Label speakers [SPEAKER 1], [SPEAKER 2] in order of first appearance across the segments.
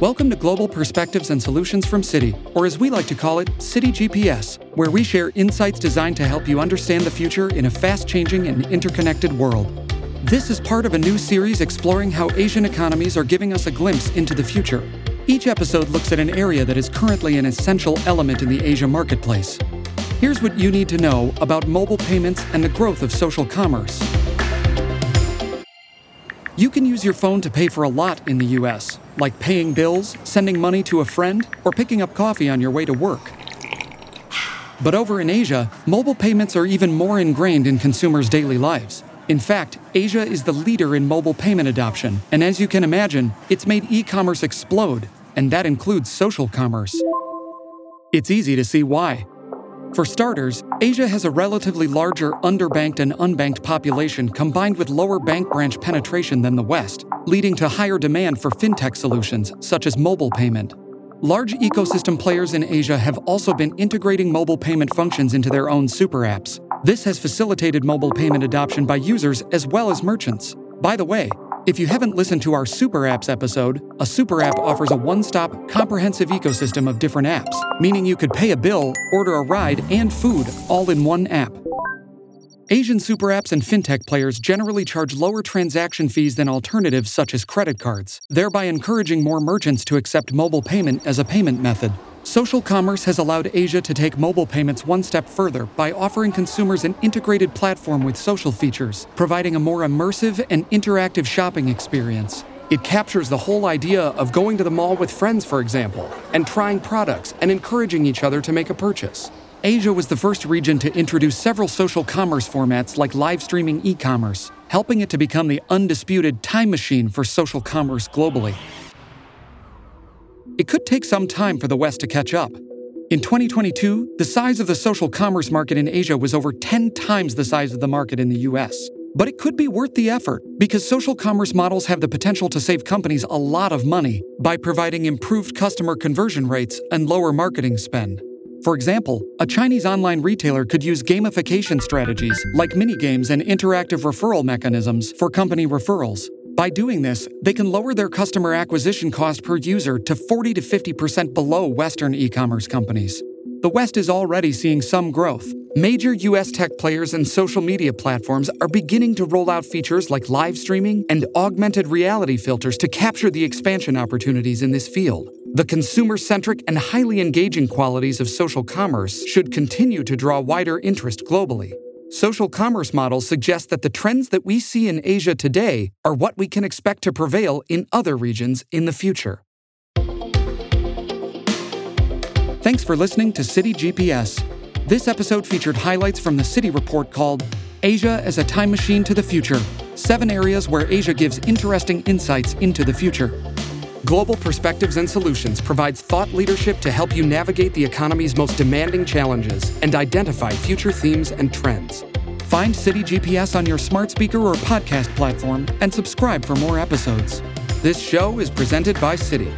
[SPEAKER 1] Welcome to Global Perspectives and Solutions from Citi, or as we like to call it, Citi GPS, where we share insights designed to help you understand the future in a fast changing and interconnected world. This is part of a new series exploring how Asian economies are giving us a glimpse into the future. Each episode looks at an area that is currently an essential element in the Asia marketplace. Here's what you need to know about mobile payments and the growth of social commerce. You can use your phone to pay for a lot in the US, like paying bills, sending money to a friend, or picking up coffee on your way to work. But over in Asia, mobile payments are even more ingrained in consumers' daily lives. In fact, Asia is the leader in mobile payment adoption, and as you can imagine, it's made e commerce explode, and that includes social commerce. It's easy to see why. For starters, Asia has a relatively larger underbanked and unbanked population combined with lower bank branch penetration than the West, leading to higher demand for fintech solutions such as mobile payment. Large ecosystem players in Asia have also been integrating mobile payment functions into their own super apps. This has facilitated mobile payment adoption by users as well as merchants. By the way, if you haven't listened to our Super Apps episode, a Super App offers a one stop, comprehensive ecosystem of different apps, meaning you could pay a bill, order a ride, and food all in one app. Asian super apps and fintech players generally charge lower transaction fees than alternatives such as credit cards, thereby encouraging more merchants to accept mobile payment as a payment method. Social commerce has allowed Asia to take mobile payments one step further by offering consumers an integrated platform with social features, providing a more immersive and interactive shopping experience. It captures the whole idea of going to the mall with friends, for example, and trying products and encouraging each other to make a purchase. Asia was the first region to introduce several social commerce formats like live streaming e commerce, helping it to become the undisputed time machine for social commerce globally. It could take some time for the West to catch up. In 2022, the size of the social commerce market in Asia was over 10 times the size of the market in the US. But it could be worth the effort because social commerce models have the potential to save companies a lot of money by providing improved customer conversion rates and lower marketing spend. For example, a Chinese online retailer could use gamification strategies like mini games and interactive referral mechanisms for company referrals by doing this, they can lower their customer acquisition cost per user to 40 to 50% below Western e commerce companies. The West is already seeing some growth. Major US tech players and social media platforms are beginning to roll out features like live streaming and augmented reality filters to capture the expansion opportunities in this field. The consumer centric and highly engaging qualities of social commerce should continue to draw wider interest globally. Social commerce models suggest that the trends that we see in Asia today are what we can expect to prevail in other regions in the future. Thanks for listening to Citi GPS. This episode featured highlights from the Citi report called Asia as a Time Machine to the Future Seven Areas Where Asia Gives Interesting Insights into the Future. Global Perspectives and Solutions provides thought leadership to help you navigate the economy's most demanding challenges and identify future themes and trends. Find Citi GPS on your smart speaker or podcast platform and subscribe for more episodes. This show is presented by Citi.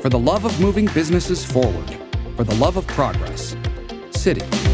[SPEAKER 1] For the love of moving businesses forward, for the love of progress. Citi.